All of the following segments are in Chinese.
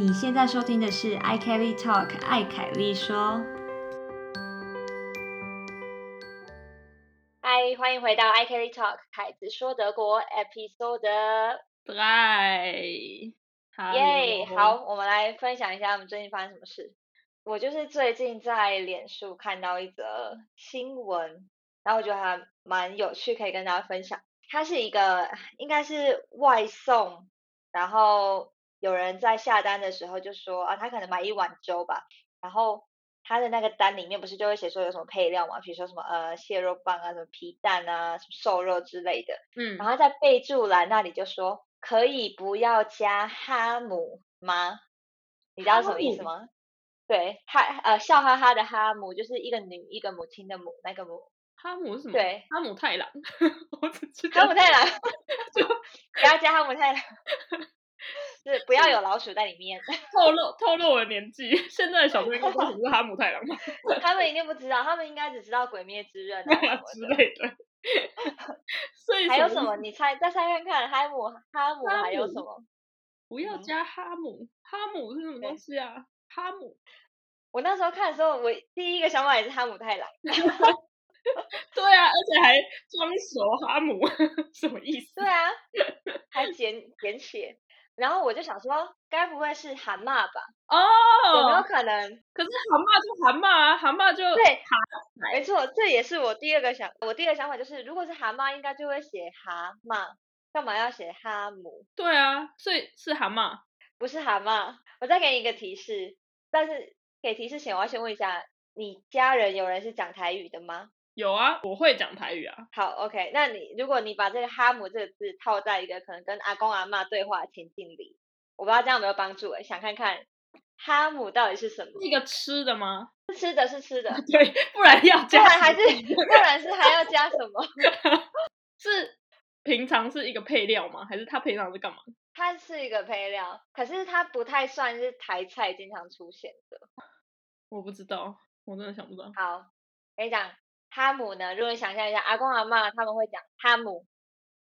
你现在收听的是 i Kelly Talk 艾凯丽说。嗨，欢迎回到 i Kelly Talk 凯子说德国 Episode。嗨，耶，好，我们来分享一下我们最近发生什么事。我就是最近在脸书看到一则新闻，然后我觉得还蛮有趣，可以跟大家分享。它是一个应该是外送，然后有人在下单的时候就说啊，他可能买一碗粥吧，然后他的那个单里面不是就会写说有什么配料嘛，比如说什么呃蟹肉棒啊，什么皮蛋啊，什么瘦肉之类的，嗯，然后在备注栏那里就说可以不要加哈姆吗？你知道什么意思吗？对，哈呃笑哈哈的哈姆就是一个女一个母亲的母那个母，哈姆是什么？对，哈姆太郎，我只知道哈姆太郎，就不要加哈姆太郎，是不要有老鼠在里面，透露透露我的年纪。现在的小朋友应该知道什么是哈姆太郎吗？他们一定不知道，他们应该只知道鬼灭之刃啊之。类的。所以还有什么？你猜再猜看看，哈姆哈姆还有什么？嗯不要加哈姆，哈姆是什么东西啊？哈姆，我那时候看的时候，我第一个想法也是哈姆太郎。对啊，而且还装熟哈姆，什么意思？对啊，还简简写。然后我就想说，该不会是蛤蟆吧？哦有没有哦，可能？可是蛤蟆就蛤蟆啊，蛤蟆就对蛤没错，这也是我第二个想，我第二个想法就是，如果是蛤蟆，应该就会写蛤蟆，干嘛要写哈姆？对啊，所以是蛤蟆。不是蛤蟆。我再给你一个提示，但是给提示前，我要先问一下，你家人有人是讲台语的吗？有啊，我会讲台语啊。好，OK，那你如果你把这个哈姆这个字套在一个可能跟阿公阿嬷对话的情境里，我不知道这样有没有帮助诶，想看看哈姆到底是什么？是一个吃的吗？是吃的，是吃的，对，不然要不加然还是不然是还要加什么？是平常是一个配料吗？还是它平常是干嘛？它是一个配料，可是它不太算是台菜经常出现的。我不知道，我真的想不到。好，跟你讲，哈姆呢，如果你想象一下，阿公阿嬷他们会讲哈姆，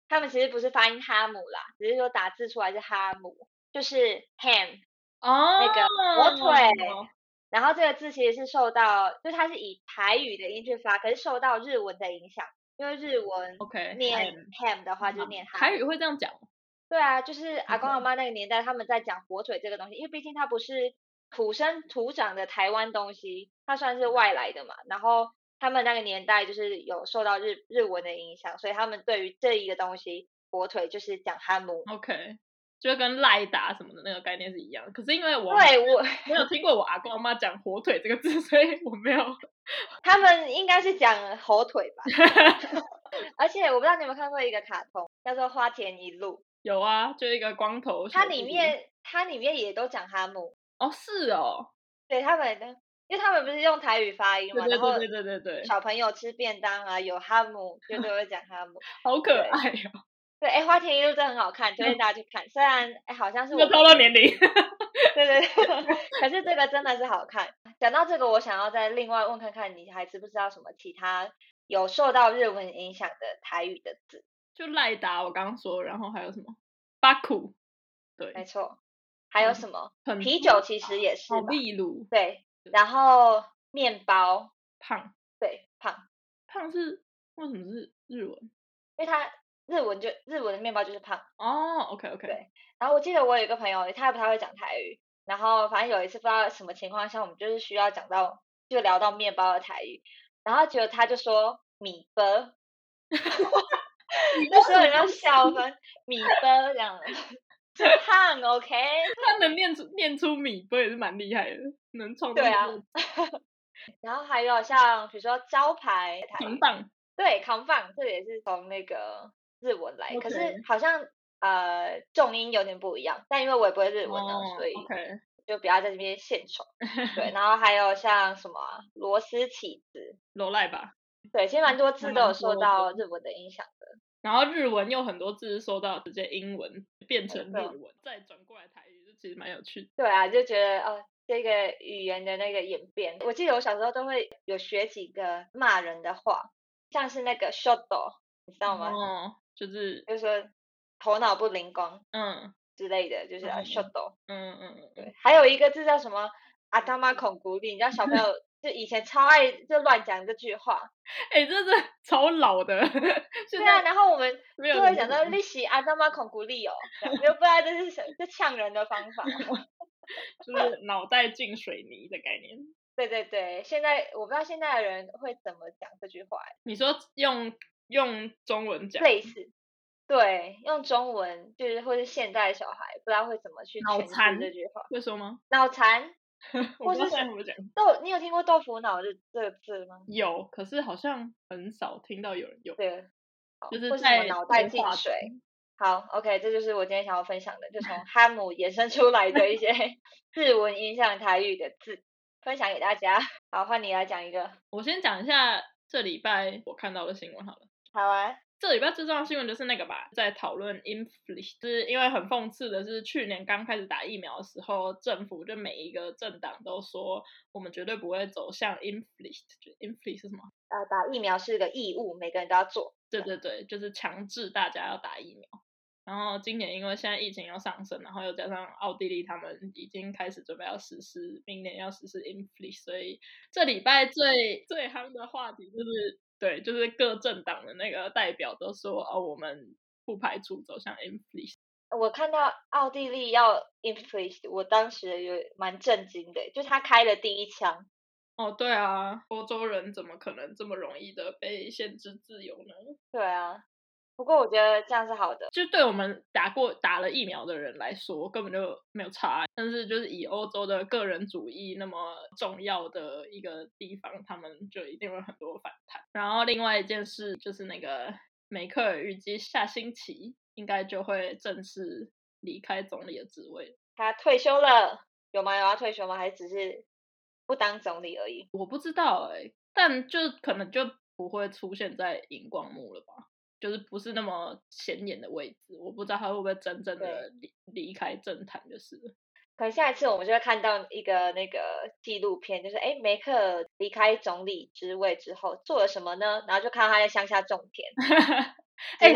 他们其实不是发音哈姆啦，只是说打字出来是哈姆，就是 ham。哦，那个火腿然后这个字其实是受到，就它是以台语的音去发，可是受到日文的影响，因为日文 OK，念 ham 的话就念哈姆。台语会这样讲？对啊，就是阿公阿妈那个年代，他们在讲火腿这个东西，因为毕竟它不是土生土长的台湾东西，它算是外来的嘛。然后他们那个年代就是有受到日日文的影响，所以他们对于这一个东西火腿就是讲哈姆。OK，就跟赖达什么的那个概念是一样。可是因为我对我，没有听过我阿公阿妈讲火腿这个字，所以我没有。他们应该是讲火腿吧。而且我不知道你有没有看过一个卡通，叫做《花田一路有啊，就一个光头。》，它里面它里面也都讲哈姆，哦是哦，对他们的，因为他们不是用台语发音嘛，然后对对对对对对对，小朋友吃便当啊，有哈姆就都会讲哈姆。好可对爱哦。对，哎，《花田一路》真的很好看，推荐大家去看。虽然哎好像是我这个透露年龄。对对对，可是这个真的是好看。讲到这个，我想要再另外问看看，你还知不知道什么其他有受到日文影响的台语的字？就赖达，我刚刚说，然后还有什么巴库，没对，错，还有嗯什么？很啤酒其实也是哦，吧？秘鲁对，然后面包，胖。对，胖，胖是为什么是日文？因为它日文就日文的面包就是胖。哦，OK OK，对然后我记得我有一个朋友，他也不太会讲台语，然后反正有一次不知道什么情况下，我们就是需要讲到就聊到面包的台语，然后结果他就说米波，那时候人家笑翻米波这样，是胖 OK，他能念出念出米波也是蛮厉害的，能创造对啊 然后还有像比如说招牌扛棒，对扛棒，这也是从那个日文来，可是好像呃重音有点不一样，但因为我也不会日文啊，哦所以就不要在这边献丑。对，然后还有像什么啊螺丝起子，罗赖吧。对，其实蛮多字都有受到日文的影响的。然后日文有很多字是收到直接英文变成日文，再转过来台语，就其实蛮有趣的。对啊，就觉得哦，这个语言的那个演变，我记得我小时候都会有学几个骂人的话，像是那个 shoto，你知道吗？哦，就是就是说头脑不灵光，嗯，之类的，就是 shuttle。嗯嗯嗯，对，还有一个字叫什么阿达玛孔古里，你知道小朋友就以前超爱就乱讲这句话。哎，这是超老的。对啊，然后我们就会讲到利息阿达玛孔古里哦，就不知道这是什这呛人的方法。就是脑袋进水泥的概念。对对对，现在我不知道现在的人会怎么讲这句话。你说用用中文讲？类似，对，用中文就是或是现代小孩不知道会怎么去脑残这句话，会说吗？脑残，或是怎么讲？豆，你有听过豆腐脑这这个字吗？有，可是好像很少听到有人用。对，就是在脑袋进水。好，OK，这就是我今天想要分享的，就从哈姆衍生出来的一些 日文音像台语的字，分享给大家。好，换你来讲一个。我先讲一下这礼拜我看到的新闻好了。好啊。这礼拜最重要的新闻就是那个吧，在讨论 inflation，是因为很讽刺的是，去年刚开始打疫苗的时候，政府就每一个政党都说，我们绝对不会走向 inflation。inflation 是什么？呃，打疫苗是个义务，每个人都要做。对对对，就是强制大家要打疫苗。然后今年因为现在疫情又上升，然后又加上奥地利他们已经开始准备要实施，明年要实施 inflation，所以这礼拜最最夯的话题就是对，就是各政党的那个代表都说哦，我们不排除走向 inflation。我看到奥地利要 inflation，我当时有蛮震惊的，就他开了第一枪。哦，对啊，欧洲人怎么可能这么容易的被限制自由呢？对啊。不过我觉得这样是好的，就对我们打过打了疫苗的人来说根本就没有差。但是就是以欧洲的个人主义那么重要的一个地方，他们就一定会很多反弹。然后另外一件事就是那个梅克尔预计下星期应该就会正式离开总理的职位。他退休了，有吗？有要退休吗？还是只是不当总理而已？我不知道哎，但就可能就不会出现在荧光幕了吧。就是不是那么显眼的位置，我不知道他会不会真正的离离开政坛，就是。可能下一次我们就会看到一个那个纪录片，就是哎，梅克离开总理之位之后做了什么呢？然后就看到他在乡下种田。哎，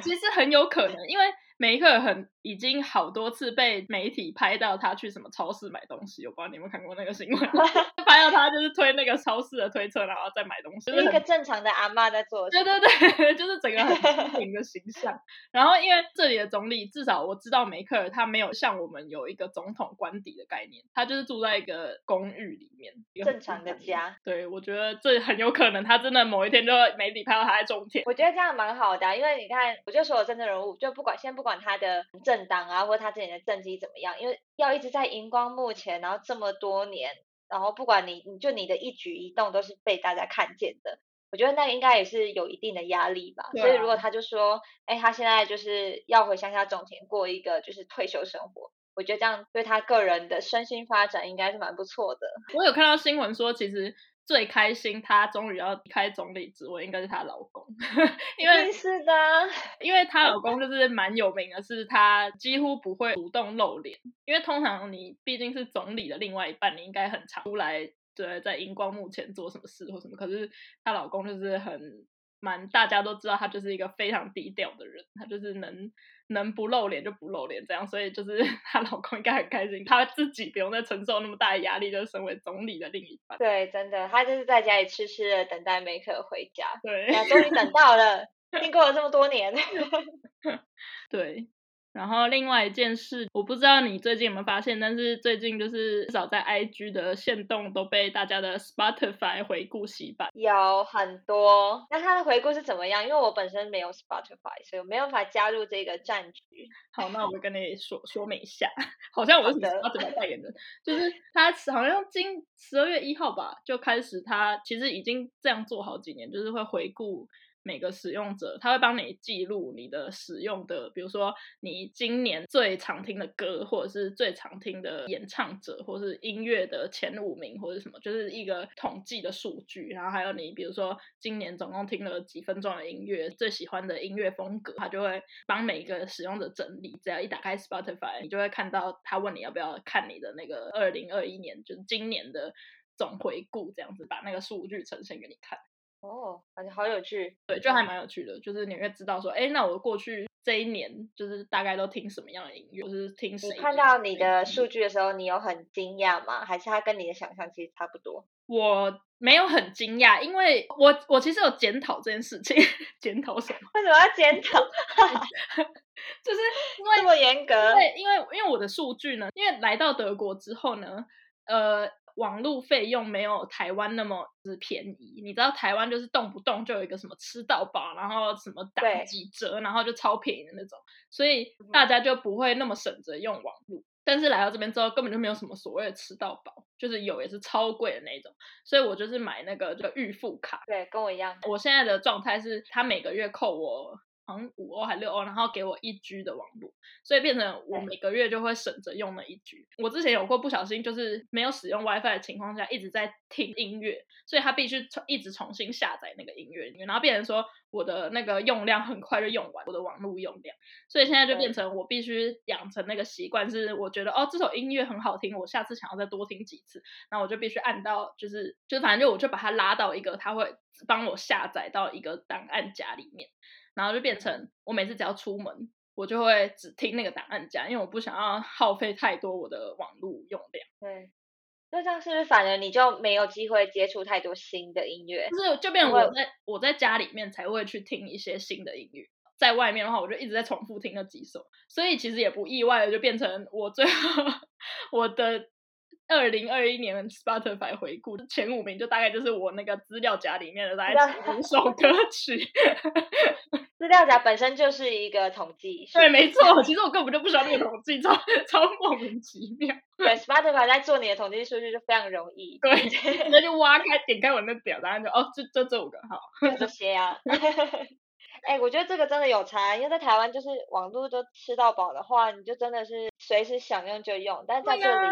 其实很有可能，因为。梅克很已经好多次被媒体拍到他去什么超市买东西，我不知道你有没有看过那个新闻，拍到他就是推那个超市的推车，然后再买东西，一个正常的阿妈在做。对对对，就是整个很平民的形象。然后因为这里的总理，至少我知道梅克尔他没有像我们有一个总统官邸的概念，他就是住在一个公寓里面，正常的家。对，我觉得这很有可能他真的某一天就媒体拍到他在种田。我觉得这样蛮好的，因为你看，我就说我真的人物，就不管先不管。他的政党啊，或者他自己的政绩怎么样？因为要一直在荧光幕前，然后这么多年，然后不管你，你就你的一举一动都是被大家看见的。我觉得那应该也是有一定的压力吧。所以如果他就说，哎，他现在就是要回乡下种田，过一个就是退休生活，我觉得这样对他个人的身心发展应该是蛮不错的。我有看到新闻说，其实。最开心，她终于要离开总理职位，应该是她老公，因为是的，因为她老 公就是蛮有名的，是她几乎不会主动露脸，因为通常你毕竟是总理的另外一半，你应该很常出来，对，在荧光幕前做什么事或什么，可是她老公就是很蛮，大家都知道他就是一个非常低调的人，他就是能。能不露脸就不露脸，这样，所以就是 她老公应该很开心，她自己不用再承受那么大的压力，就是身为总理的另一半。对，真的，她就是在家里痴痴的等待梅克回家。对，终于等到了，经过了这么多年。对。然后另外一件事，我不知道你最近有没有发现，但是最近就是至少在 IG 的线动都被大家的 Spotify 回顾洗版，有很多。那它的回顾是怎么样？因为我本身没有 Spotify，所以我没有办法加入这个战局。好，那我跟你说说明一下，好像我是 Spotify 代言人，就是他好像今十二月一号吧就开始，他其实已经这样做好几年，就是会回顾。每个使用者，他会帮你记录你的使用的，比如说你今年最常听的歌，或者是最常听的演唱者，或是音乐的前五名，或者什么，就是一个统计的数据。然后还有你，比如说今年总共听了几分钟的音乐，最喜欢的音乐风格，他就会帮每一个使用者整理。只要一打开 Spotify，你就会看到他问你要不要看你的那个二零二一年，就是今年的总回顾，这样子把那个数据呈现给你看。哦，感觉好有趣。对，就还蛮有趣的，就是你会知道说，哎，那我过去这一年就是大概都听什么样的音乐，就是听谁。你看到你的数据的时候，你有很惊讶吗？还是它跟你的想象其实差不多？我没有很惊讶，因为我我其实有检讨这件事情，检讨什么？为什么要检讨？就是因为这么严格？对，因为因为我的数据呢，因为来到德国之后呢，呃。网络费用没有台湾那么是便宜，你知道台湾就是动不动就有一个什么吃到饱，然后什么打几折，然后就超便宜的那种，所以大家就不会那么省着用网络。但是来到这边之后，根本就没有什么所谓的吃到饱，就是有也是超贵的那种，所以我就是买那个就预付卡。对，跟我一样。我现在的状态是，他每个月扣我。好像五欧还六欧，然后给我一 G 的网络，所以变成我每个月就会省着用那一 G。我之前有过不小心就是没有使用 WiFi 的情况下，一直在听音乐，所以他必须重一直重新下载那个音乐，然后变成说我的那个用量很快就用完，我的网络用量。所以现在就变成我必须养成那个习惯，是我觉得哦这首音乐很好听，我下次想要再多听几次，那我就必须按到就是就是反正就我就把它拉到一个，它会帮我下载到一个档案夹里面。然后就变成我每次只要出门，我就会只听那个档案夹，因为我不想要耗费太多我的网络用量。对，那这样是不是反而你就没有机会接触太多新的音乐？就是就变成我在我在家里面才会去听一些新的音乐，在外面的话我就一直在重复听那几首，所以其实也不意外的就变成我最后 我的。二零二一年 Spotify 回顾前五名，就大概就是我那个资料夹里面的大概五首歌曲。资料夹本身就是一个统计，对，没错。其实我根本就不需要那个统计，超超莫名其妙。对，Spotify 在做你的统计数据就非常容易。对，那就挖开点开我那表，然后就哦，就就这五个，好，就这些啊。哎，我觉得这个真的有差，因为在台湾就是网络都吃到饱的话，你就真的是随时想用就用，但是在这里。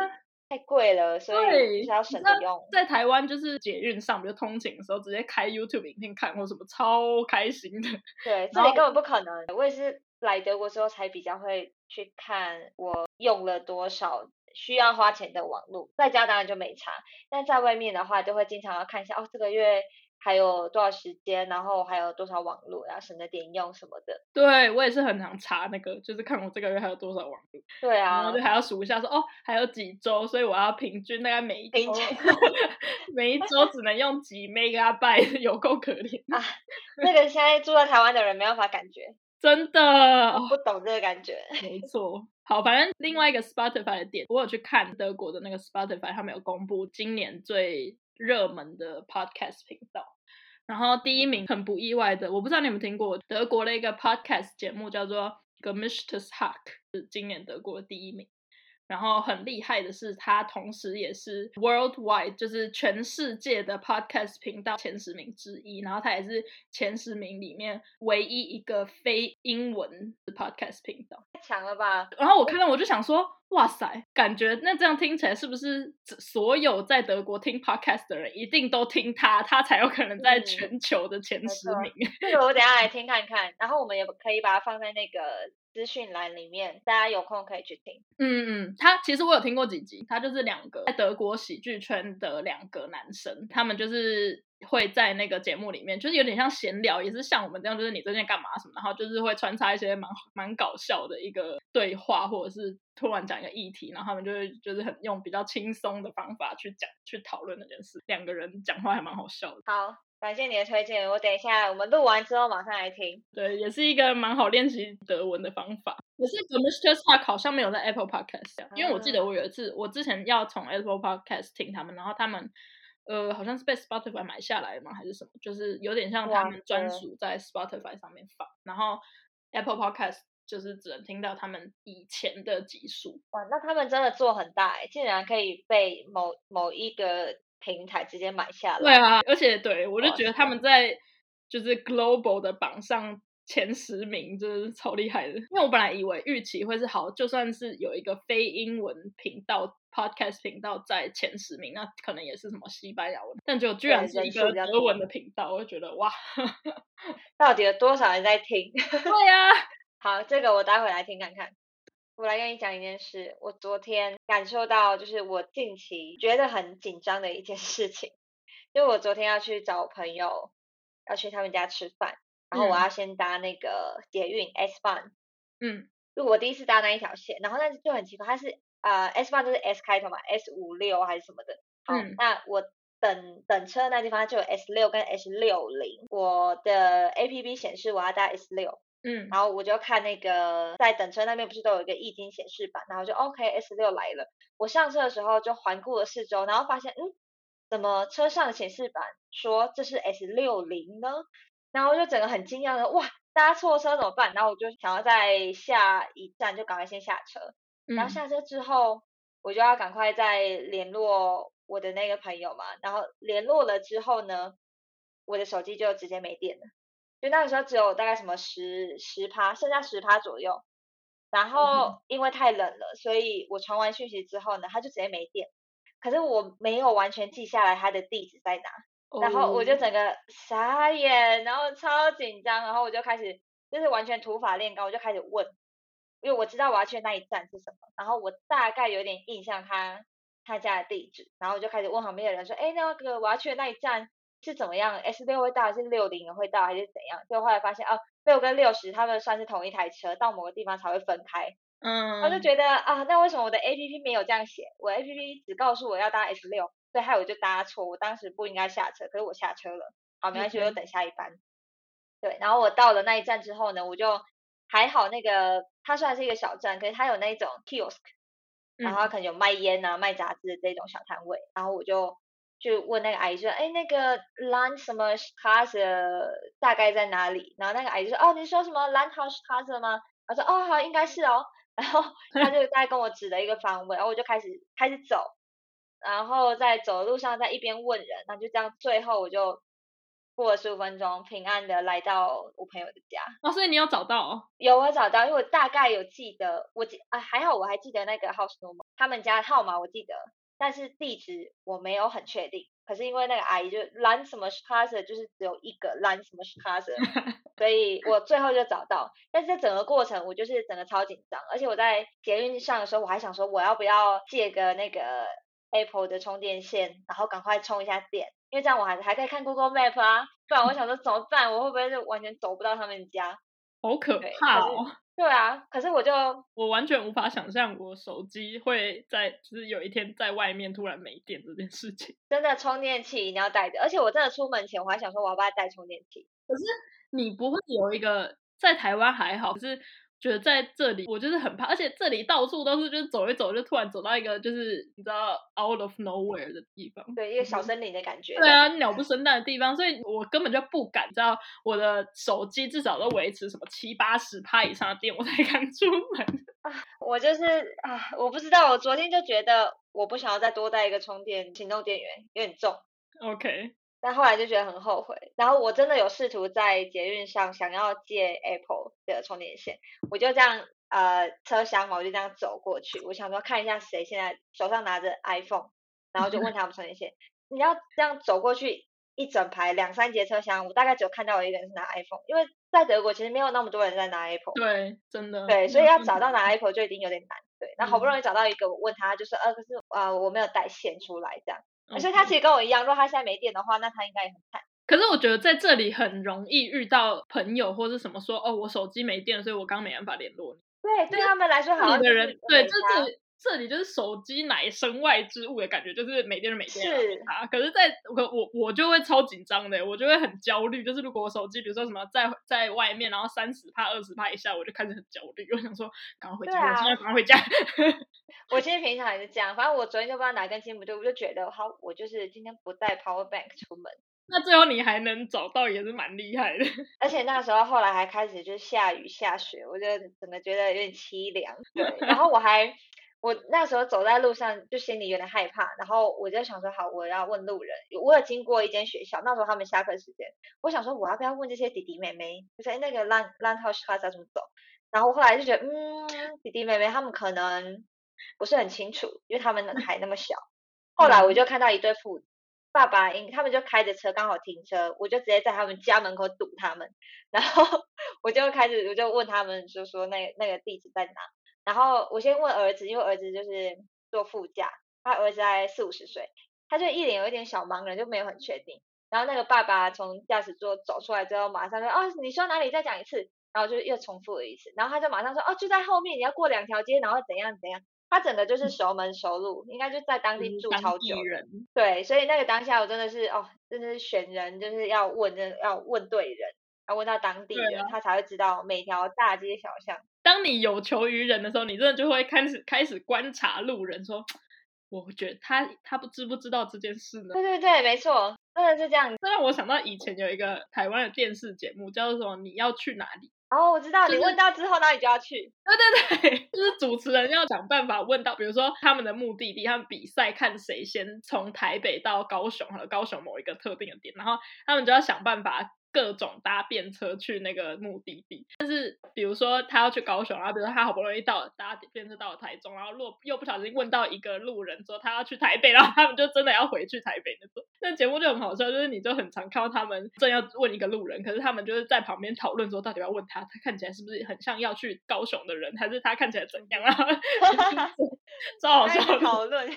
太贵了，所以要省着用。在台湾就是捷运上，比如通勤的时候，直接开 YouTube 影片看，或什么超开心的。对，这里根本不可能。我也是来德国之后才比较会去看我用了多少需要花钱的网络，在家当然就没差，但在外面的话，就会经常要看一下哦，这个月。还有多少时间，然后还有多少网络，然后省着点用什么的。对我也是很常查那个，就是看我这个月还有多少网络。对啊，然后就还要数一下，说哦还有几周，所以我要平均大概每一周，每一周只能用几 megabyte，有够可怜啊！那个现在住在台湾的人没办法感觉，真的不懂这个感觉。没 错，好，反正另外一个 Spotify 的点，我有去看德国的那个 Spotify，他们有公布今年最。热门的 podcast 频道，然后第一名很不意外的，我不知道你有没有听过德国的一个 podcast 节目叫做 Gemischtes Hack，是今年德国第一名。然后很厉害的是，它同时也是 worldwide，就是全世界的 podcast 频道前十名之一。然后它也是前十名里面唯一一个非英文的 podcast 频道，太强了吧！然后我看到我就想说，哇塞，感觉那这样听起来是不是所有在德国听 podcast 的人一定都听它，它才有可能在全球的前十名？这个我等下来听看看，然后我们也可以把它放在那个。资讯栏里面，大家有空可以去听。嗯嗯，他其实我有听过几集，他就是两个在德国喜剧圈的两个男生，他们就是会在那个节目里面，就是有点像闲聊，也是像我们这样，就是你最近干嘛什么，然后就是会穿插一些蛮蛮搞笑的一个对话，或者是突然讲一个议题，然后他们就会就是很用比较轻松的方法去讲去讨论那件事，两个人讲话还蛮好笑的。好。感谢你的推荐，我等一下我们录完之后马上来听。对，也是一个蛮好练习德文的方法。可是 The Mr. Talk 好像没有在 Apple Podcast，因为我记得我有一次，我之前要从 Apple Podcast 听他们，然后他们呃好像是被 Spotify 买下来嘛，还是什么？就是有点像他们专属在 Spotify 上面放，然后 Apple Podcast 就是只能听到他们以前的集数。哇，那他们真的做很大哎，竟然可以被某某一个。平台直接买下来，对啊，而且对我就觉得他们在就是 global 的榜上前十名，真是超厉害的。因为我本来以为预期会是好，就算是有一个非英文频道 podcast 频道在前十名，那可能也是什么西班牙文，但就居然是一个德文的频道，我就觉得哇，到底有多少人在听？对呀，好，这个我待会来听看看。我来跟你讲一件事，我昨天感受到，就是我近期觉得很紧张的一件事情，因为我昨天要去找朋友，要去他们家吃饭，然后我要先搭那个捷运 S 班嗯，就我第一次搭那一条线，然后但是就很奇怪，它是呃 S 八就是 S 开头嘛，S 五六还是什么的。好，那我等等车那地方就有 S 六跟 S 六零，我的 A P P 显示我要搭 S 六。嗯，然后我就看那个在等车那边不是都有一个液晶显示板，然后就 OK S 六来了。我上车的时候就环顾了四周，然后发现嗯，怎么车上显示板说这是 S 六零呢？然后就整个很惊讶的哇，搭错车怎么办？然后我就想要在下一站就赶快先下车，然后下车之后我就要赶快再联络我的那个朋友嘛，然后联络了之后呢，我的手机就直接没电了。就那个时候只有大概什么十十趴，剩下十趴左右。然后因为太冷了，所以我传完讯息之后呢，他就直接没电。可是我没有完全记下来他的地址在哪，然后我就整个傻眼，然后超紧张，然后我就开始就是完全土法炼钢，我就开始问，因为我知道我要去的那一站是什么，然后我大概有点印象他他家的地址，然后我就开始问旁边的人说，哎，那个我要去的那一站。是怎么样？S 六会到还是六零会到还是怎样？就后来发现哦，六跟六十他们算是同一台车，到某个地方才会分开。嗯，我就觉得啊，那为什么我的 A P P 没有这样写？我 A P P 只告诉我要搭 S 六，所以害我就搭错。我当时不应该下车，可是我下车了。好，没关系，我就等下一班。对，然后我到了那一站之后呢，我就还好，那个它虽然是一个小站，可是它有那种 kiosk，然后可能有卖烟啊、卖杂志的这种小摊位，然后我就。就问那个阿姨说，哎，那个 Land 什么 House 大概在哪里？然后那个阿姨说，哦，你说什么 Land House 吗？我说，哦，好，应该是哦。然后 他就大概跟我指了一个方位，然后我就开始开始走，然后在走的路上在一边问人，那就这样，最后我就过了十五分钟，平安的来到我朋友的家。哦，所以你有找到？哦有，我找到，因为我大概有记得，我记啊，还好我还记得那个 House number，他们家号码我记得。但是地址我没有很确定，可是因为那个阿姨就拦什么 house 就是只有一个拦什么 house，所以我最后就找到。但是这整个过程我就是整个超紧张，而且我在捷运上的时候我还想说我要不要借个那个 Apple 的充电线，然后赶快充一下电，因为这样我还还可以看 Google Map 啊，不然我想说怎么办？我会不会就完全走不到他们家？好可怕哦！对啊，可是我就我完全无法想象我手机会在就是有一天在外面突然没电这件事情。真的充电器一定要带着，而且我真的出门前我还想说我要不要带充电器。可是你不会有一个在台湾还好，可是。觉得在这里我就是很怕，而且这里到处都是，就是走一走就突然走到一个就是你知道 out of nowhere 的地方，对，一个小森林的感觉。对啊，鸟不生蛋的地方，所以我根本就不敢，知道我的手机至少都维持什么七八十帕以上的电，我才敢出门。啊，我就是啊，我不知道，我昨天就觉得我不想要再多带一个充电行动电源，有点重。OK。但后来就觉得很后悔，然后我真的有试图在捷运上想要借 Apple 的充电线，我就这样呃车厢嘛，我就这样走过去，我想说看一下谁现在手上拿着 iPhone，然后就问他们充电线。你要这样走过去一整排两三节车厢，我大概只有看到有一个人是拿 iPhone，因为在德国其实没有那么多人在拿 Apple。对，真的。对，所以要找到拿 Apple 就一定有点难。对，那好不容易找到一个，我问他就是呃，可是呃我没有带线出来这样。而且他其实跟我一样，如果他现在没电的话，那他应该也很惨。可是我觉得在这里很容易遇到朋友或者什么说，哦，我手机没电，所以我刚没办法联络你。对，对他们来说，好你的人对，这这这里就是手机乃身外之物的感觉，就是每天就没电。是啊，可是在我我我就会超紧张的，我就会很焦虑。就是如果我手机，比如说什么在在外面，然后三十帕、二十帕以下，我就开始很焦虑。我想说，赶快回家，我现在赶快回家。我其实平常也是这样，反正我昨天就不知道哪根筋不对，我就觉得好，我就是今天不带 power bank 出门。那最后你还能找到，也是蛮厉害的。而且那时候后来还开始就下雨下雪，我就整个觉得有点凄凉。对，然后我还我那时候走在路上就心里有点害怕，然后我就想说好，我要问路人。我有经过一间学校，那时候他们下课时间，我想说我要不要问这些弟弟妹妹，就是那个 land land house house 怎么走？然后后来就觉得嗯，弟弟妹妹他们可能。不是很清楚，因为他们还那么小。后来我就看到一对父爸爸，因他们就开着车刚好停车，我就直接在他们家门口堵他们。然后 我就开始我就问他们，就说那那个地址在哪？然后我先问儿子，因为儿子就是坐副驾，他儿子才四五十岁，他就一脸有一点小茫然，就没有很确定。然后那个爸爸从驾驶座走出来之后，马上说：“哦，你说哪里？再讲一次。”然后就又重复了一次，然后他就马上说哦就在后面，你要过两条街，然后怎样怎样。他整个就是熟门熟路，应该就在当地住超久人。对，所以那个当下我真的是哦，真的是选人就是要问，真的要问对人，要问到当地人，他才会知道每条大街小巷。当你有求于人的时候，你真的就会开始开始观察路人，说，我觉得他他不知不知道这件事呢？对对对，没错，真的是这样。这让我想到以前有一个台湾的电视节目，叫做什么？你要去哪里？哦，我知道，你问到之后，那你就要去。对对对，就是主持人要想办法问到，比如说他们的目的地，他们比赛看谁先从台北到高雄和高雄某一个特定的点，然后他们就要想办法。各种搭便车去那个目的地，但是比如说他要去高雄，然后比如说他好不容易到搭便车到了台中，然后若又不小心问到一个路人说他要去台北，然后他们就真的要回去台北那种。那节目就很好笑，就是你就很常看到他们正要问一个路人，可是他们就是在旁边讨论说到底要问他，他看起来是不是很像要去高雄的人，还是他看起来怎样啊？超好笑讨论。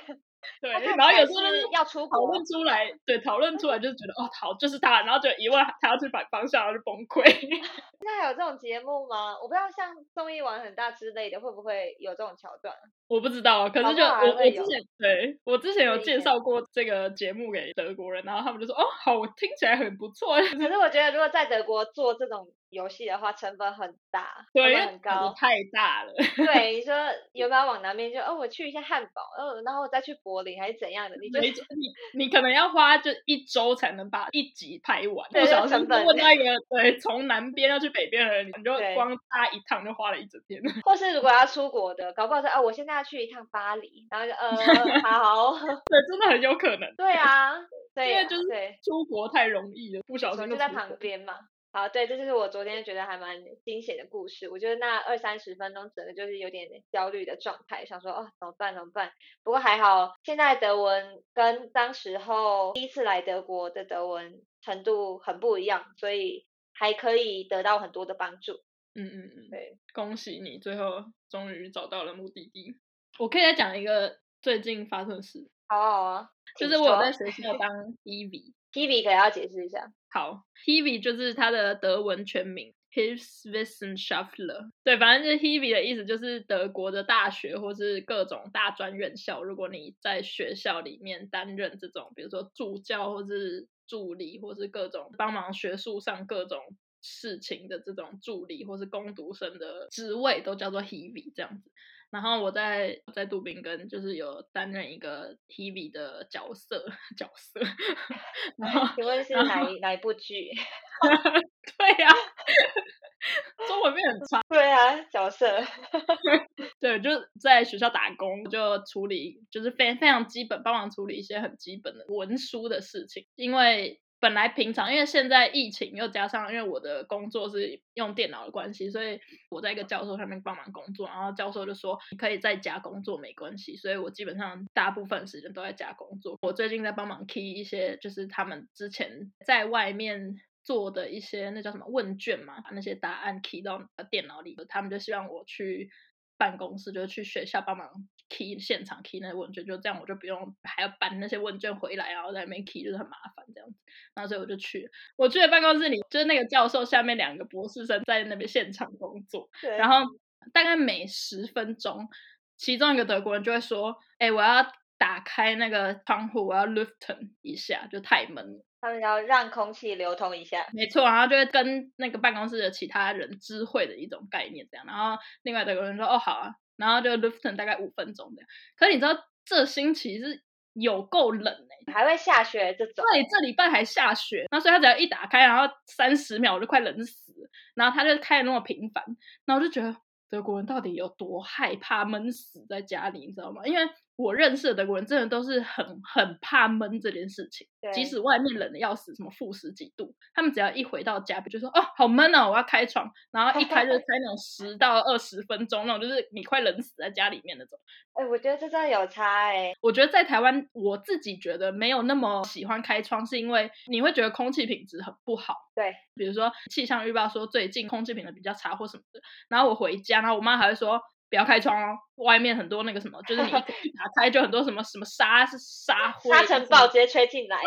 对，然后有时候要出讨论出来，对，讨论出来就是觉得哦，好，就是他，然后就一问他要去反方向，然后就崩溃。现在有这种节目吗？我不知道，像综艺玩很大之类的，会不会有这种桥段？我不知道，可是就我我之前对我之前有介绍过这个节目给德国人，然后他们就说哦，好，我听起来很不错。可是我觉得，如果在德国做这种。游戏的话成本很大，对，很高，太大了。对，你说 有没有往南边就哦，我去一下汉堡，哦，然后我再去柏林还是怎样的？你就你你可能要花就一周才能把一集拍完。对，成本。问那个对，从南边要去北边的人，你就 光搭一趟就花了一整天。或是如果要出国的，搞不好说哦，我现在要去一趟巴黎，然后就呃，好，对，真的很有可能。对啊，因为就是出国太容易了，不小心就在旁边嘛。好，对，这就是我昨天觉得还蛮惊险的故事。我觉得那二三十分钟，整个就是有点焦虑的状态，想说哦，怎么办？怎么办？不过还好，现在德文跟当时候第一次来德国的德文程度很不一样，所以还可以得到很多的帮助。嗯嗯嗯，对，恭喜你，最后终于找到了目的地。我可以再讲一个最近发生的事。好啊，就是我在学校当。Heavy 可要解释一下。好，Heavy 就是他的德文全名，Hilfswissenschaftler。对，反正就是 Heavy 的意思，就是德国的大学或是各种大专院校。如果你在学校里面担任这种，比如说助教或是助理，或是各种帮忙学术上各种事情的这种助理或是攻读生的职位，都叫做 Heavy 这样子。然后我在在杜宾根就是有担任一个 TV 的角色角色，然后 请问是哪哪一部剧？对呀，中文变很差。对啊，角色。对，就在学校打工，就处理就是非非常基本，帮忙处理一些很基本的文书的事情，因为。本来平常，因为现在疫情又加上，因为我的工作是用电脑的关系，所以我在一个教授上面帮忙工作，然后教授就说可以在家工作没关系，所以我基本上大部分时间都在家工作。我最近在帮忙 key 一些，就是他们之前在外面做的一些那叫什么问卷嘛，把那些答案 key 到电脑里，他们就希望我去办公室，就去学校帮忙。Key 现场 key 那些问卷，就这样我就不用还要搬那些问卷回来，然后在那边 key 就是很麻烦这样子。然后所以我就去，我去了办公室里，就是那个教授下面两个博士生在那边现场工作。然后大概每十分钟，其中一个德国人就会说：“哎，我要打开那个窗户，我要 liften 一下，就太闷了。”他们要让空气流通一下。没错，然后就会跟那个办公室的其他人知会的一种概念这样。然后另外德国人说：“哦，好啊。”然后就 liften 大概五分钟的，可是你知道这星期是有够冷哎，还会下雪这种。对，这礼拜还下雪，那所以他只要一打开，然后三十秒我就快冷死。然后他就开的那么频繁，然后我就觉得德国人到底有多害怕闷死在家里，你知道吗？因为。我认识的德国人真的都是很很怕闷这件事情，即使外面冷的要死，什么负十几度，他们只要一回到家，就说哦好闷哦，我要开窗，然后一开就开那种十到二十分钟那种，就是你快冷死在家里面那种。哎，我觉得这真的有差哎。我觉得在台湾，我自己觉得没有那么喜欢开窗，是因为你会觉得空气品质很不好。对，比如说气象预报说最近空气品质比较差或什么的，然后我回家，然后我妈还会说。不要开窗哦，外面很多那个什么，就是你一 打开就很多什么什么沙是沙灰，沙尘暴直接吹进来。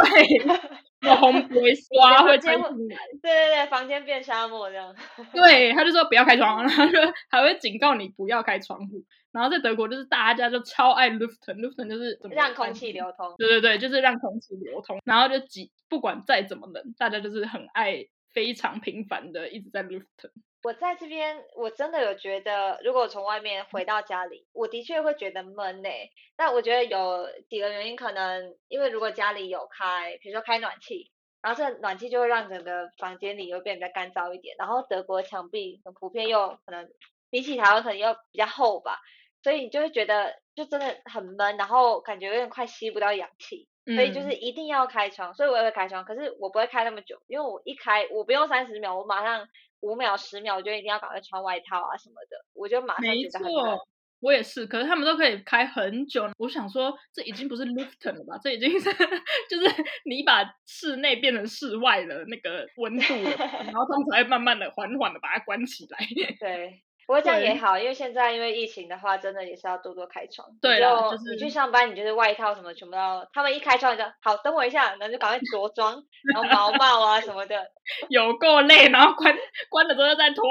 对，红不会刷会吹进来。对对对，房间变沙漠这样。对，他就说不要开窗，然后就还会警告你不要开窗户。然后在德国就是大家就超爱 luften，luften 就是让空气流通。对对对，就是让空气流通。然后就几不管再怎么冷，大家就是很爱非常频繁的一直在 luften。我在这边，我真的有觉得，如果从外面回到家里，我的确会觉得闷呢。但我觉得有几个原因，可能因为如果家里有开，比如说开暖气，然后这暖气就会让整个房间里又变得干燥一点。然后德国墙壁很普遍又可能比起台湾可能又比较厚吧，所以你就会觉得就真的很闷，然后感觉有点快吸不到氧气。所以就是一定要开窗，所以我也会开窗，可是我不会开那么久，因为我一开我不用三十秒，我马上。五秒十秒，我就一定要赶快穿外套啊什么的，我就马上觉得很错，我也是，可是他们都可以开很久。我想说，这已经不是 liften 了吧？这已经是就是你把室内变成室外的那个温度了，然后他们才会慢慢的、缓缓的把它关起来。对。不过这样也好，因为现在因为疫情的话，真的也是要多多开窗。对就是你去上班，你就是外套什么全部都，他们一开窗你就好，等我一下，然后就赶快着装，然后毛帽啊什么的，有够累，然后关关了之后再脱，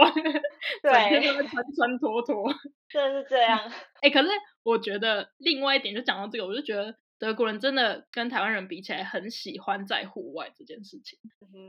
对，就会穿穿脱脱，真的是这样。哎，可是我觉得另外一点就讲到这个，我就觉得。德国人真的跟台湾人比起来，很喜欢在户外这件事情。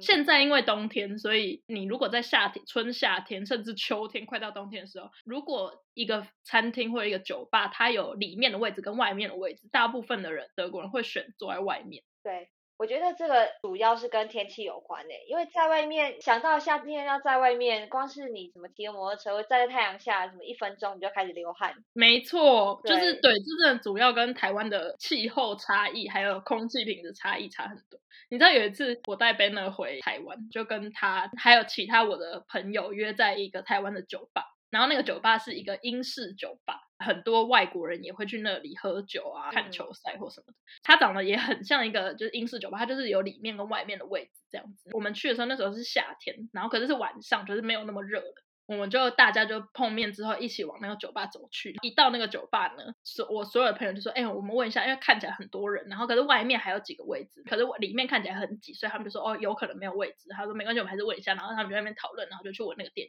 现在因为冬天，所以你如果在夏天、春夏天，甚至秋天快到冬天的时候，如果一个餐厅或者一个酒吧，它有里面的位置跟外面的位置，大部分的人德国人会选坐在外面。对。我觉得这个主要是跟天气有关诶，因为在外面想到夏天要在外面，光是你怎么骑个摩托车，站在太阳下，什么一分钟你就开始流汗。没错，就是对，真的主要跟台湾的气候差异，还有空气品质差异差很多。你知道有一次我带 Banner 回台湾，就跟他还有其他我的朋友约在一个台湾的酒吧。然后那个酒吧是一个英式酒吧，很多外国人也会去那里喝酒啊、看球赛或什么的。它长得也很像一个就是英式酒吧，它就是有里面跟外面的位置这样子。我们去的时候那时候是夏天，然后可是是晚上，就是没有那么热的。我们就大家就碰面之后一起往那个酒吧走去。一到那个酒吧呢，所我所有的朋友就说：“哎，我们问一下，因为看起来很多人，然后可是外面还有几个位置，可是里面看起来很挤，所以他们就说哦，有可能没有位置。”他说：“没关系，我们还是问一下。”然后他们就在那边讨论，然后就去我那个店，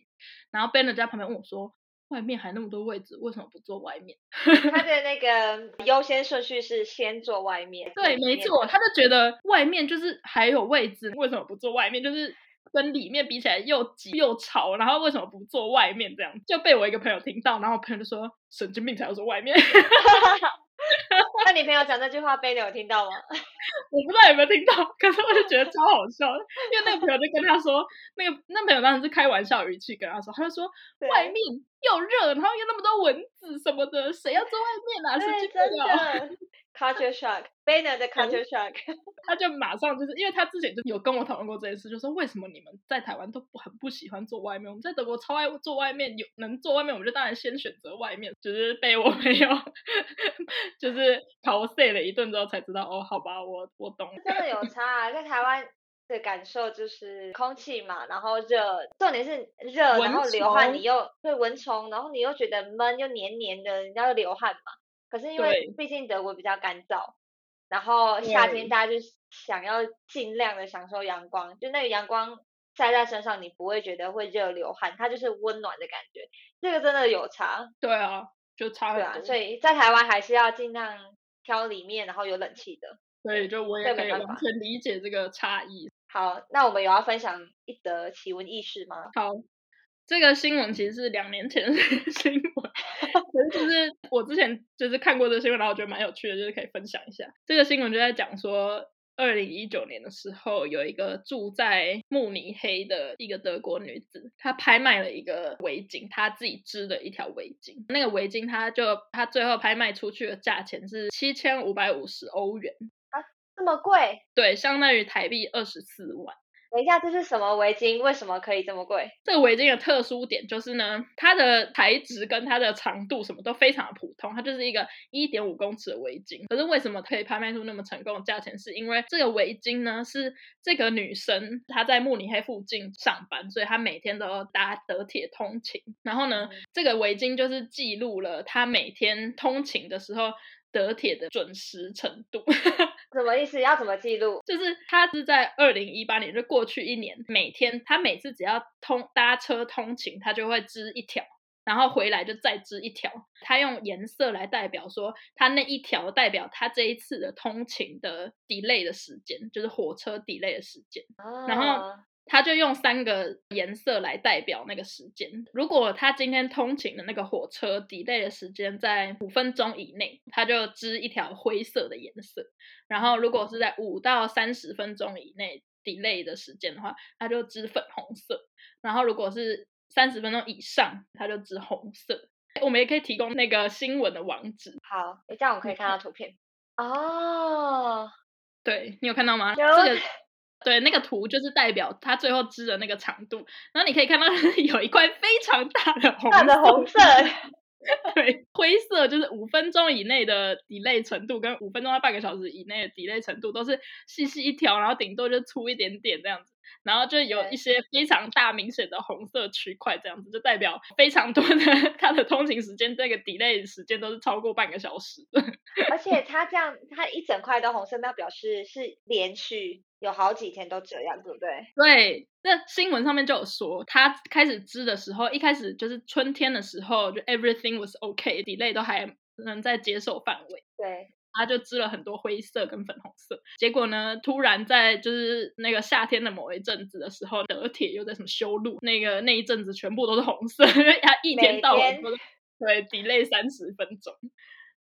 然后 Ben 就在旁边问我说。外面还那么多位置，为什么不坐外面？他的那个优先顺序是先坐外面。对，没错，他就觉得外面就是还有位置，为什么不坐外面？就是跟里面比起来又挤又吵，然后为什么不坐外面？这样就被我一个朋友听到，然后我朋友就说神经病才要坐外面。那你朋友讲这句话，贝你有听到吗？我不知道有没有听到，可是我就觉得超好笑，因为那个朋友就跟他说，那个那朋友当时是开玩笑语气跟他说，他就说外面又热，然后又那么多蚊子什么的，谁要坐外面啊？对，真的。Culture shock，Banner 的 culture shock，他就马上就是因为他之前就有跟我讨论过这件事，就说为什么你们在台湾都不很不喜欢坐外面，我们在德国超爱坐外面，有能坐外面，我们就当然先选择外面，只是被我没有 就是陶碎了一顿之后才知道，哦，好吧，我我懂。真的有差啊，在台湾的感受就是空气嘛，然后热，重点是热，然后流汗，你又对蚊虫，然后你又觉得闷又黏黏的，你要流汗嘛。可是因为毕竟德国比较干燥，然后夏天大家就想要尽量的享受阳光，就那个阳光晒在身上，你不会觉得会热流汗，它就是温暖的感觉。这个真的有差。对啊，就差很多。所以在台湾还是要尽量挑里面，然后有冷气的。所以就我也可以完全理解这个差异。好，那我们有要分享一则奇闻异事吗？好。这个新闻其实是两年前的 新闻，可是就是我之前就是看过这个新闻，然后我觉得蛮有趣的，就是可以分享一下。这个新闻就在讲说，二零一九年的时候，有一个住在慕尼黑的一个德国女子，她拍卖了一个围巾，她自己织的一条围巾。那个围巾，她就她最后拍卖出去的价钱是七千五百五十欧元啊，这么贵？对，相当于台币二十四万。等一下，这是什么围巾？为什么可以这么贵？这个围巾的特殊点就是呢，它的材质跟它的长度什么都非常的普通，它就是一个一点五公尺的围巾。可是为什么可以拍卖出那么成功的价钱？是因为这个围巾呢，是这个女生她在慕尼黑附近上班，所以她每天都要搭德铁通勤。然后呢，这个围巾就是记录了她每天通勤的时候德铁的准时程度。什么意思？要怎么记录？就是他是在二零一八年，就过去一年，每天他每次只要通搭车通勤，他就会织一条，然后回来就再织一条。他用颜色来代表说，他那一条代表他这一次的通勤的 delay 的时间，就是火车 delay 的时间。然后他就用三个颜色来代表那个时间。如果他今天通勤的那个火车 delay 的时间在五分钟以内，他就织一条灰色的颜色。然后如果是在五到三十分钟以内 delay 的时间的话，他就织粉红色。然后如果是三十分钟以上，他就织红色。我们也可以提供那个新闻的网址。好，这样我可以看到图片。哦，对你有看到吗？有。对，那个图就是代表它最后织的那个长度，然后你可以看到 有一块非常大的红大的红色，对，灰色就是五分钟以内的 delay 程度，跟五分钟到半个小时以内的 delay 程度都是细细一条，然后顶多就粗一点点这样子。然后就有一些非常大明显的红色区块，这样子就代表非常多的 它的通勤时间，这个 delay 时间都是超过半个小时。而且它这样，它一整块的红色，那表示是连续有好几天都这样，对不对？对，那新闻上面就有说，他开始织的时候，一开始就是春天的时候，就 everything was okay，delay 都还能在接受范围。对。他就织了很多灰色跟粉红色，结果呢，突然在就是那个夏天的某一阵子的时候，德铁又在什么修路，那个那一阵子全部都是红色，因为他一天到晚都对 delay 三十分钟，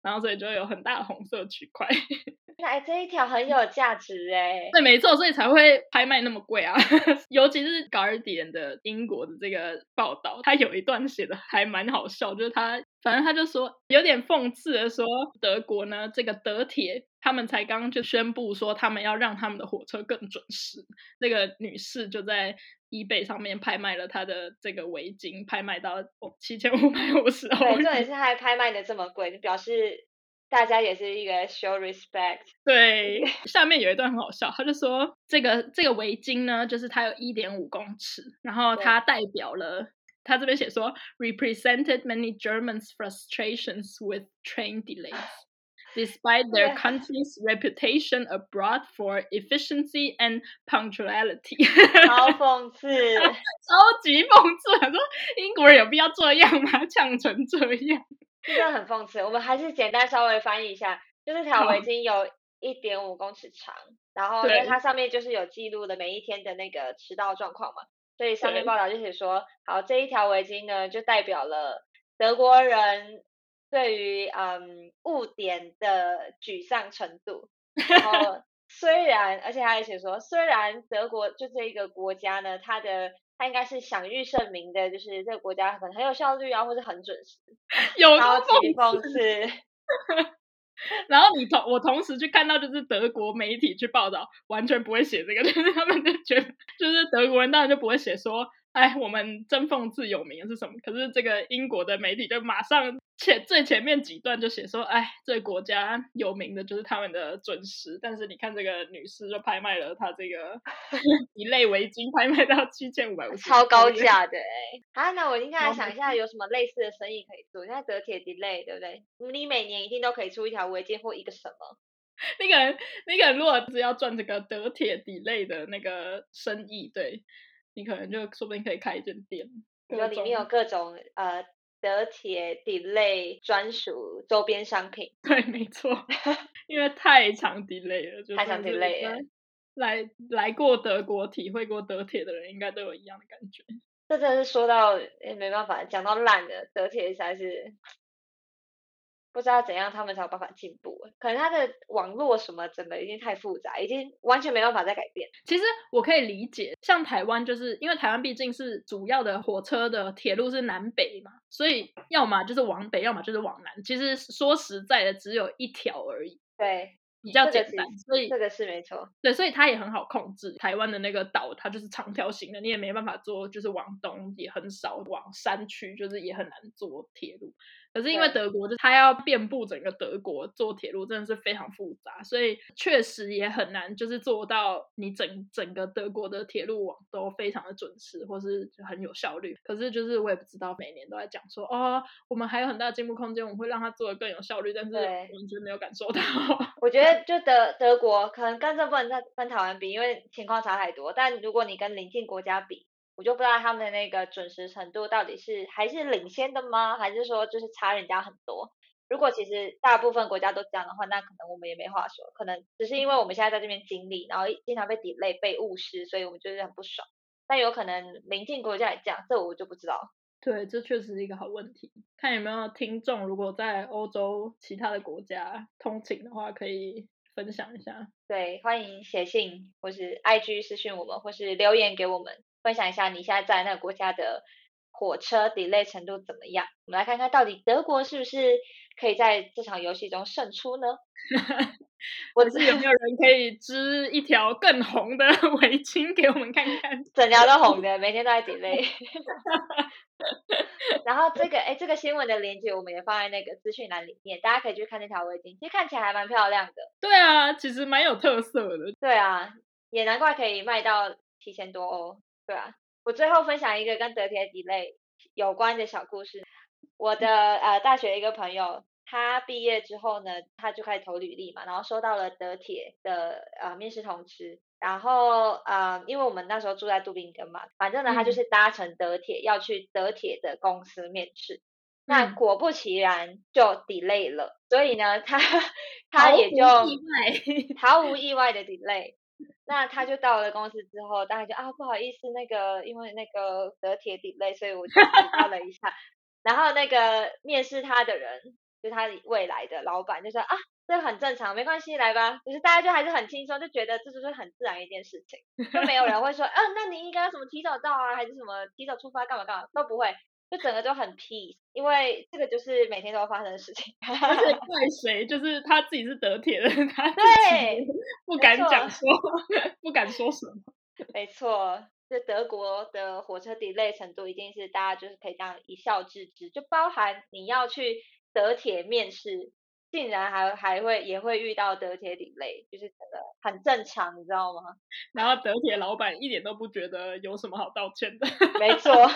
然后所以就有很大的红色区块。哎，这一条很有价值哎。对，没错，所以才会拍卖那么贵啊。尤其是 Guardian 的英国的这个报道，他有一段写的还蛮好笑，就是他反正他就说有点讽刺的说，德国呢这个德铁他们才刚就宣布说他们要让他们的火车更准时。那个女士就在 eBay 上面拍卖了她的这个围巾，拍卖到七千五百五十欧。对，重点是还拍卖的这么贵，就表示。大家也是一个 show respect。对，下面有一段很好笑，他就说这个这个围巾呢，就是它有一点五公尺，然后它代表了他这边写说 represented many Germans' frustrations with train delays, despite their country's reputation abroad for efficiency and punctuality。好讽刺，超级讽刺！他说英国人有必要这样吗？呛成这样。真的很讽刺，我们还是简单稍微翻译一下，就是条围巾有一点五公尺长，然后因为它上面就是有记录的每一天的那个迟到状况嘛，所以上面报道就写说，好这一条围巾呢就代表了德国人对于嗯误点的沮丧程度，然后 虽然而且他还写说，虽然德国就这一个国家呢，它的他应该是享誉盛名的，就是这个国家可能很有效率啊，或者很准时，有超级讽刺。然后你同我同时去看到，就是德国媒体去报道，完全不会写这个，就 是他们就觉得，就是德国人当然就不会写说。哎，我们真讽刺有名是什么？可是这个英国的媒体就马上前最前面几段就写说，哎，这个国家有名的就是他们的准时。但是你看这个女士就拍卖了她这个 一类围巾，拍卖到七千五百五十，超高价的哎。啊，那我应该来想一下有什么类似的生意可以做。现在德铁 delay 对不对？你每年一定都可以出一条围巾或一个什么？那个人，那个人如果只要赚这个德铁 delay 的那个生意，对。你可能就说不定可以开一间店，就里面有各种呃德铁 delay 专属周边商品。对，没错，因为太长 delay 了，就太长 delay 了。来来过德国、体会过德铁的人，应该都有一样的感觉。这真的是说到也没办法，讲到烂的德铁实在是。不知道怎样他们才有办法进步，可能他的网络什么整的已经太复杂，已经完全没办法再改变。其实我可以理解，像台湾就是因为台湾毕竟是主要的火车的铁路是南北嘛，所以要么就是往北，要么就是往南。其实说实在的，只有一条而已。对，比较简单，所以这个是没错。对，所以它也很好控制。台湾的那个岛，它就是长条形的，你也没办法做，就是往东也很少，往山区就是也很难做铁路。可是因为德国就它要遍布整个德国做铁路，真的是非常复杂，所以确实也很难，就是做到你整整个德国的铁路网都非常的准时，或是很有效率。可是就是我也不知道，每年都在讲说哦，我们还有很大的进步空间，我们会让它做的更有效率，但是完全没有感受到。我觉得就德德国可能跟这不能再跟台湾比，因为情况差太多。但如果你跟邻近国家比，我就不知道他们的那个准时程度到底是还是领先的吗？还是说就是差人家很多？如果其实大部分国家都这样的话，那可能我们也没话说。可能只是因为我们现在在这边经历，然后经常被 delay 被误失，所以我们就是很不爽。但有可能邻近国家也这样，这我就不知道。对，这确实是一个好问题。看有没有听众，如果在欧洲其他的国家通勤的话，可以分享一下。对，欢迎写信或是 IG 私讯我们，或是留言给我们。分享一下你现在在那个国家的火车 delay 程度怎么样？我们来看看到底德国是不是可以在这场游戏中胜出呢？我是有没有人可以织一条更红的 围巾给我们看看？整条都红的，每天都在 delay。然后这个哎，这个新闻的链接我们也放在那个资讯栏里面，大家可以去看那条围巾，其实看起来还蛮漂亮的。对啊，其实蛮有特色的。对啊，也难怪可以卖到七千多欧。对啊，我最后分享一个跟德铁 delay 有关的小故事。我的呃大学一个朋友，他毕业之后呢，他就开始投履历嘛，然后收到了德铁的呃面试通知。然后呃，因为我们那时候住在杜宾根嘛，反正呢他就是搭乘德铁要去德铁的公司面试。那果不其然就 delay 了，所以呢他 他也就 毫无意外的 delay。那他就到了公司之后，大家就啊不好意思，那个因为那个得铁底泪所以我就迟到了一下。然后那个面试他的人，就他未来的老板就说啊，这很正常，没关系，来吧。就是大家就还是很轻松，就觉得这就是很自然一件事情，就没有人会说，嗯，那你应该什么提早到啊，还是什么提早出发干嘛干嘛都不会。就整个就很 peace，因为这个就是每天都要发生的事情。而且 怪谁？就是他自己是德铁的，他对不敢讲说，不敢说什么。没错，就德国的火车 delay 程度一定是大家就是可以这样一笑置之，就包含你要去德铁面试，竟然还还会也会遇到德铁 delay，就是真的很正常，你知道吗？然后德铁老板一点都不觉得有什么好道歉的。没错。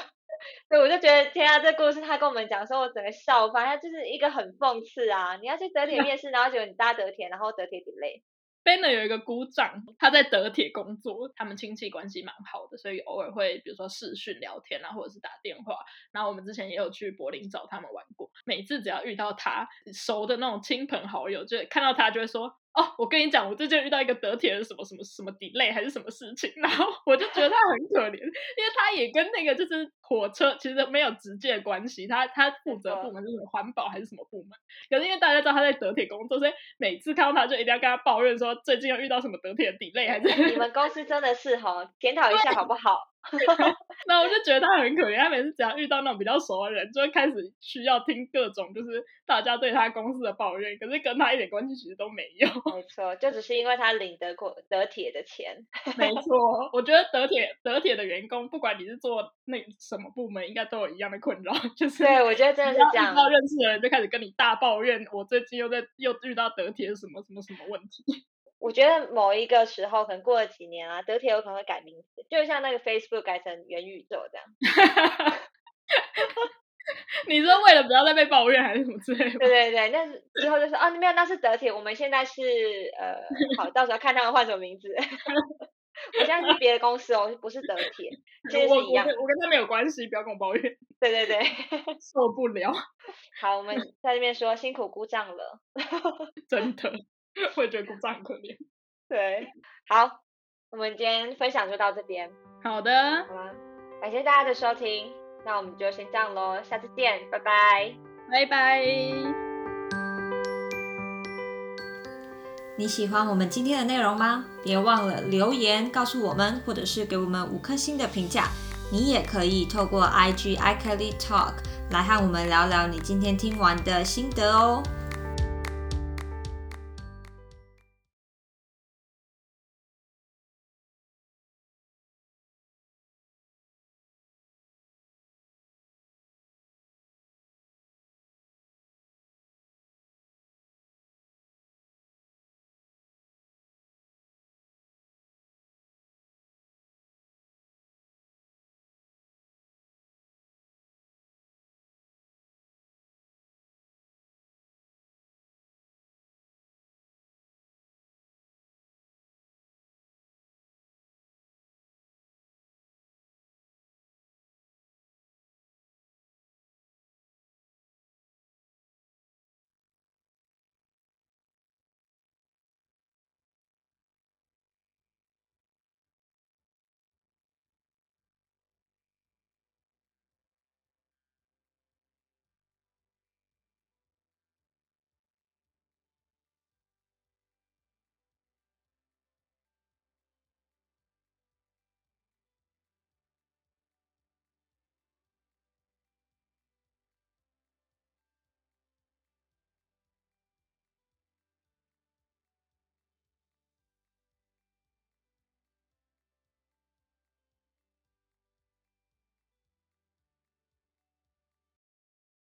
对，我就觉得天啊，这故事他跟我们讲说，我整个笑翻，他就是一个很讽刺啊！你要去德铁面试，然后结果你搭德铁，然后德铁 delay。Ben 有一个姑丈，他在德铁工作，他们亲戚关系蛮好的，所以偶尔会比如说视讯聊天啊，或者是打电话。然后我们之前也有去柏林找他们玩过，每次只要遇到他熟的那种亲朋好友，就看到他就会说。哦，我跟你讲，我最近遇到一个德铁的什么什么什么 delay 还是什么事情，然后我就觉得他很可怜，因为他也跟那个就是火车其实没有直接关系，他他负责部门就是环保还是什么部门，可是因为大家知道他在德铁工作，所以每次看到他就一定要跟他抱怨说最近又遇到什么德铁 delay 还是你们公司真的是哈，检讨一下好不好？那我就觉得他很可怜，他每次只要遇到那种比较熟的人，就会开始需要听各种就是大家对他公司的抱怨，可是跟他一点关系其实都没有。没错，就只是因为他领得过德铁的钱。没错，我觉得德铁德铁的员工，不管你是做那什么部门，应该都有一样的困扰，就 是对我觉得真的是这样，遇到认识的人就开始跟你大抱怨，我最近又在又遇到德铁什么什么什么问题。我觉得某一个时候，可能过了几年啊，德铁有可能会改名字，就像那个 Facebook 改成元宇宙这样。你说为了不要再被抱怨还是什么之类的？对对对，那是之后就说哦，没有，那是德铁，我们现在是呃，好，到时候看他们换什么名字。我现在是别的公司哦，不是德铁，其实是一样。我跟他没有关系，不要跟我抱怨。对对对，受不了。好，我们在这边说辛苦鼓掌了，真的。我也觉得故障很可怜。对，好，我们今天分享就到这边。好的，好啦，感谢大家的收听，那我们就先这样喽，下次见，拜拜，拜拜。你喜欢我们今天的内容吗？别忘了留言告诉我们，或者是给我们五颗星的评价。你也可以透过 IG i Kelly Talk 来和我们聊聊你今天听完的心得哦。